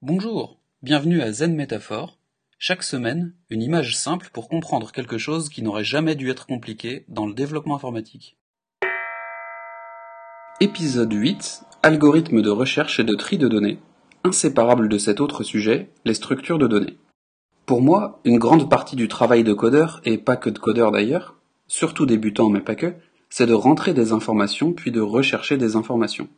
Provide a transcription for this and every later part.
Bonjour, bienvenue à Zen Métaphore. Chaque semaine, une image simple pour comprendre quelque chose qui n'aurait jamais dû être compliqué dans le développement informatique. Épisode 8 Algorithme de recherche et de tri de données, inséparable de cet autre sujet, les structures de données. Pour moi, une grande partie du travail de codeur, et pas que de codeur d'ailleurs, surtout débutant mais pas que, c'est de rentrer des informations puis de rechercher des informations.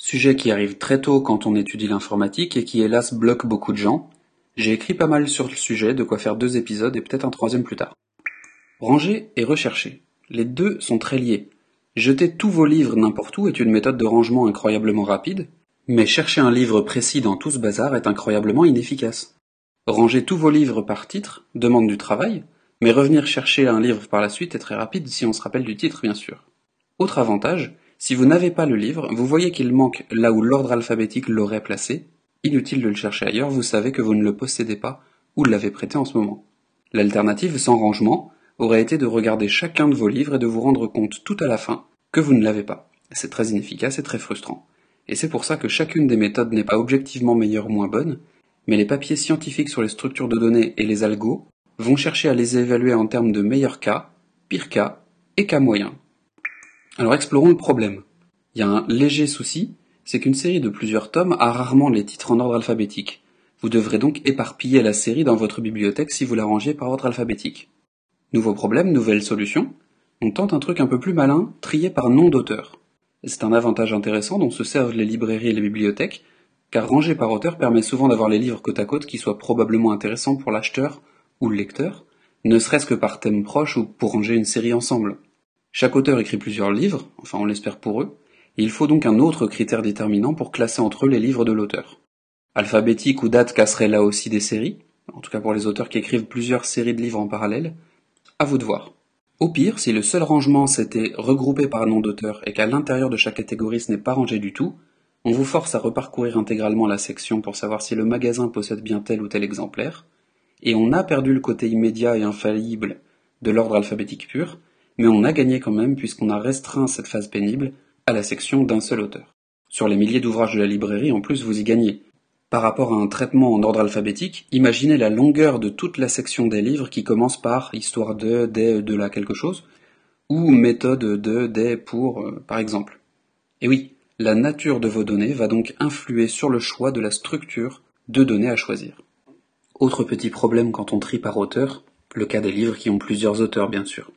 Sujet qui arrive très tôt quand on étudie l'informatique et qui hélas bloque beaucoup de gens. J'ai écrit pas mal sur le sujet, de quoi faire deux épisodes et peut-être un troisième plus tard. Ranger et rechercher. Les deux sont très liés. Jeter tous vos livres n'importe où est une méthode de rangement incroyablement rapide, mais chercher un livre précis dans tout ce bazar est incroyablement inefficace. Ranger tous vos livres par titre demande du travail, mais revenir chercher un livre par la suite est très rapide si on se rappelle du titre bien sûr. Autre avantage, si vous n'avez pas le livre, vous voyez qu'il manque là où l'ordre alphabétique l'aurait placé. Inutile de le chercher ailleurs, vous savez que vous ne le possédez pas ou l'avez prêté en ce moment. L'alternative sans rangement aurait été de regarder chacun de vos livres et de vous rendre compte tout à la fin que vous ne l'avez pas. C'est très inefficace et très frustrant. Et c'est pour ça que chacune des méthodes n'est pas objectivement meilleure ou moins bonne, mais les papiers scientifiques sur les structures de données et les algos vont chercher à les évaluer en termes de meilleurs cas, pire cas et cas moyens. Alors explorons le problème. Il y a un léger souci, c'est qu'une série de plusieurs tomes a rarement les titres en ordre alphabétique. Vous devrez donc éparpiller la série dans votre bibliothèque si vous la rangiez par ordre alphabétique. Nouveau problème, nouvelle solution. On tente un truc un peu plus malin, trié par nom d'auteur. C'est un avantage intéressant dont se servent les librairies et les bibliothèques, car ranger par auteur permet souvent d'avoir les livres côte à côte qui soient probablement intéressants pour l'acheteur ou le lecteur, ne serait-ce que par thème proche ou pour ranger une série ensemble. Chaque auteur écrit plusieurs livres, enfin on l'espère pour eux, et il faut donc un autre critère déterminant pour classer entre eux les livres de l'auteur. Alphabétique ou date casserait là aussi des séries, en tout cas pour les auteurs qui écrivent plusieurs séries de livres en parallèle, à vous de voir. Au pire, si le seul rangement s'était regroupé par nom d'auteur et qu'à l'intérieur de chaque catégorie ce n'est pas rangé du tout, on vous force à reparcourir intégralement la section pour savoir si le magasin possède bien tel ou tel exemplaire, et on a perdu le côté immédiat et infaillible de l'ordre alphabétique pur, mais on a gagné quand même puisqu'on a restreint cette phase pénible à la section d'un seul auteur. Sur les milliers d'ouvrages de la librairie, en plus, vous y gagnez. Par rapport à un traitement en ordre alphabétique, imaginez la longueur de toute la section des livres qui commence par histoire de, des, de la quelque chose, ou méthode de, des, pour, euh, par exemple. Et oui, la nature de vos données va donc influer sur le choix de la structure de données à choisir. Autre petit problème quand on trie par auteur, le cas des livres qui ont plusieurs auteurs bien sûr.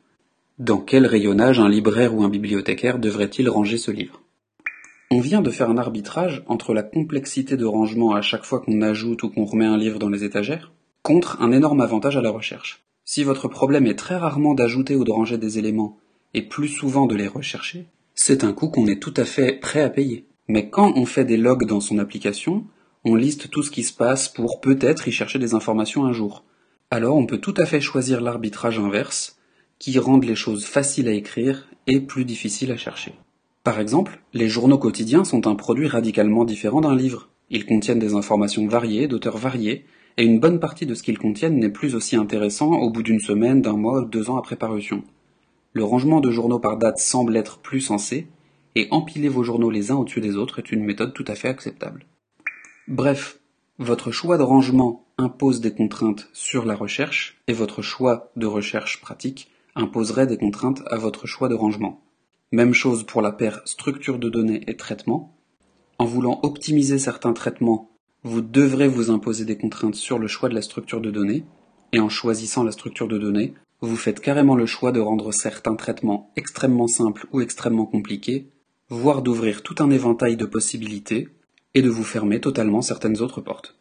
Dans quel rayonnage un libraire ou un bibliothécaire devrait-il ranger ce livre? On vient de faire un arbitrage entre la complexité de rangement à chaque fois qu'on ajoute ou qu'on remet un livre dans les étagères, contre un énorme avantage à la recherche. Si votre problème est très rarement d'ajouter ou de ranger des éléments, et plus souvent de les rechercher, c'est un coût qu'on est tout à fait prêt à payer. Mais quand on fait des logs dans son application, on liste tout ce qui se passe pour peut-être y chercher des informations un jour. Alors on peut tout à fait choisir l'arbitrage inverse, qui rendent les choses faciles à écrire et plus difficiles à chercher. Par exemple, les journaux quotidiens sont un produit radicalement différent d'un livre. Ils contiennent des informations variées, d'auteurs variés, et une bonne partie de ce qu'ils contiennent n'est plus aussi intéressant au bout d'une semaine, d'un mois ou deux ans après parution. Le rangement de journaux par date semble être plus sensé, et empiler vos journaux les uns au-dessus des autres est une méthode tout à fait acceptable. Bref, votre choix de rangement impose des contraintes sur la recherche, et votre choix de recherche pratique imposerait des contraintes à votre choix de rangement. Même chose pour la paire structure de données et traitement. En voulant optimiser certains traitements, vous devrez vous imposer des contraintes sur le choix de la structure de données, et en choisissant la structure de données, vous faites carrément le choix de rendre certains traitements extrêmement simples ou extrêmement compliqués, voire d'ouvrir tout un éventail de possibilités, et de vous fermer totalement certaines autres portes.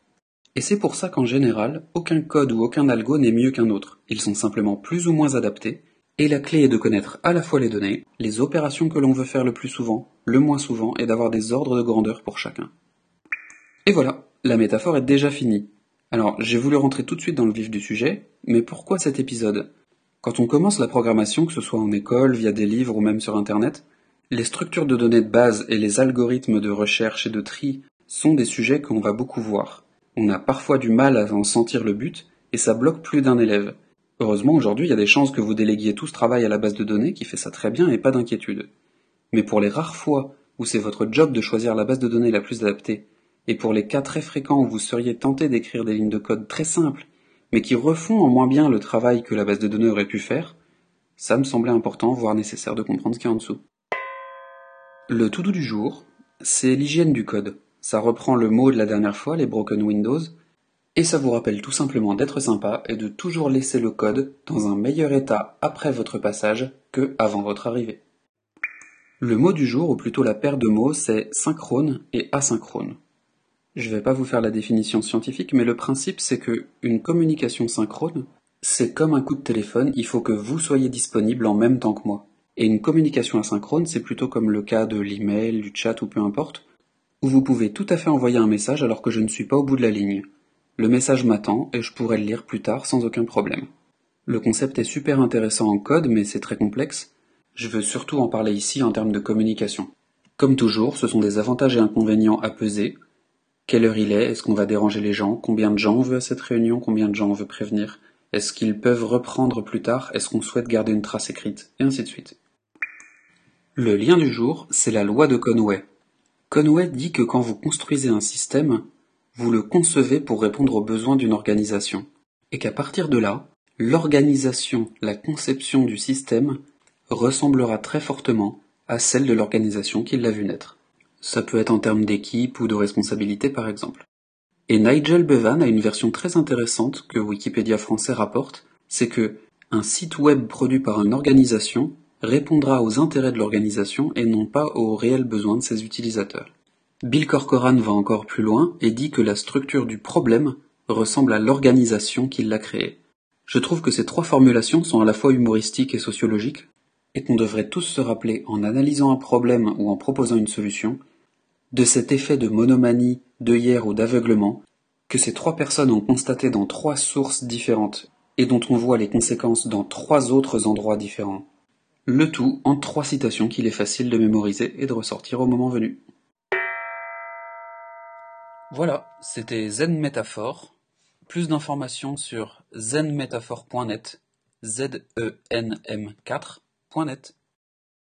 Et c'est pour ça qu'en général, aucun code ou aucun algo n'est mieux qu'un autre. Ils sont simplement plus ou moins adaptés, et la clé est de connaître à la fois les données, les opérations que l'on veut faire le plus souvent, le moins souvent, et d'avoir des ordres de grandeur pour chacun. Et voilà, la métaphore est déjà finie. Alors, j'ai voulu rentrer tout de suite dans le vif du sujet, mais pourquoi cet épisode? Quand on commence la programmation, que ce soit en école, via des livres ou même sur Internet, les structures de données de base et les algorithmes de recherche et de tri sont des sujets qu'on va beaucoup voir. On a parfois du mal à en sentir le but, et ça bloque plus d'un élève. Heureusement, aujourd'hui, il y a des chances que vous déléguiez tout ce travail à la base de données qui fait ça très bien et pas d'inquiétude. Mais pour les rares fois où c'est votre job de choisir la base de données la plus adaptée, et pour les cas très fréquents où vous seriez tenté d'écrire des lignes de code très simples, mais qui refont en moins bien le travail que la base de données aurait pu faire, ça me semblait important, voire nécessaire de comprendre ce qu'il y a en dessous. Le tout doux du jour, c'est l'hygiène du code. Ça reprend le mot de la dernière fois, les broken windows, et ça vous rappelle tout simplement d'être sympa et de toujours laisser le code dans un meilleur état après votre passage que avant votre arrivée. Le mot du jour, ou plutôt la paire de mots, c'est synchrone et asynchrone. Je vais pas vous faire la définition scientifique, mais le principe c'est que une communication synchrone, c'est comme un coup de téléphone, il faut que vous soyez disponible en même temps que moi. Et une communication asynchrone, c'est plutôt comme le cas de l'email, du chat ou peu importe, où vous pouvez tout à fait envoyer un message alors que je ne suis pas au bout de la ligne. Le message m'attend et je pourrai le lire plus tard sans aucun problème. Le concept est super intéressant en code, mais c'est très complexe. Je veux surtout en parler ici en termes de communication. Comme toujours, ce sont des avantages et inconvénients à peser. Quelle heure il est? Est-ce qu'on va déranger les gens? Combien de gens on veut à cette réunion? Combien de gens on veut prévenir? Est-ce qu'ils peuvent reprendre plus tard? Est-ce qu'on souhaite garder une trace écrite? Et ainsi de suite. Le lien du jour, c'est la loi de Conway. Conway dit que quand vous construisez un système, vous le concevez pour répondre aux besoins d'une organisation, et qu'à partir de là, l'organisation, la conception du système ressemblera très fortement à celle de l'organisation qui l'a vu naître. Ça peut être en termes d'équipe ou de responsabilité par exemple. Et Nigel Bevan a une version très intéressante que Wikipédia français rapporte, c'est que un site web produit par une organisation répondra aux intérêts de l'organisation et non pas aux réels besoins de ses utilisateurs. Bill Corcoran va encore plus loin et dit que la structure du problème ressemble à l'organisation qui l'a créé. Je trouve que ces trois formulations sont à la fois humoristiques et sociologiques, et qu'on devrait tous se rappeler en analysant un problème ou en proposant une solution, de cet effet de monomanie, d'œillère ou d'aveuglement que ces trois personnes ont constaté dans trois sources différentes et dont on voit les conséquences dans trois autres endroits différents. Le tout en trois citations qu'il est facile de mémoriser et de ressortir au moment venu. Voilà, c'était Zen Métaphore. Plus d'informations sur zenmétaphore.net, Z-E-N-M 4.net.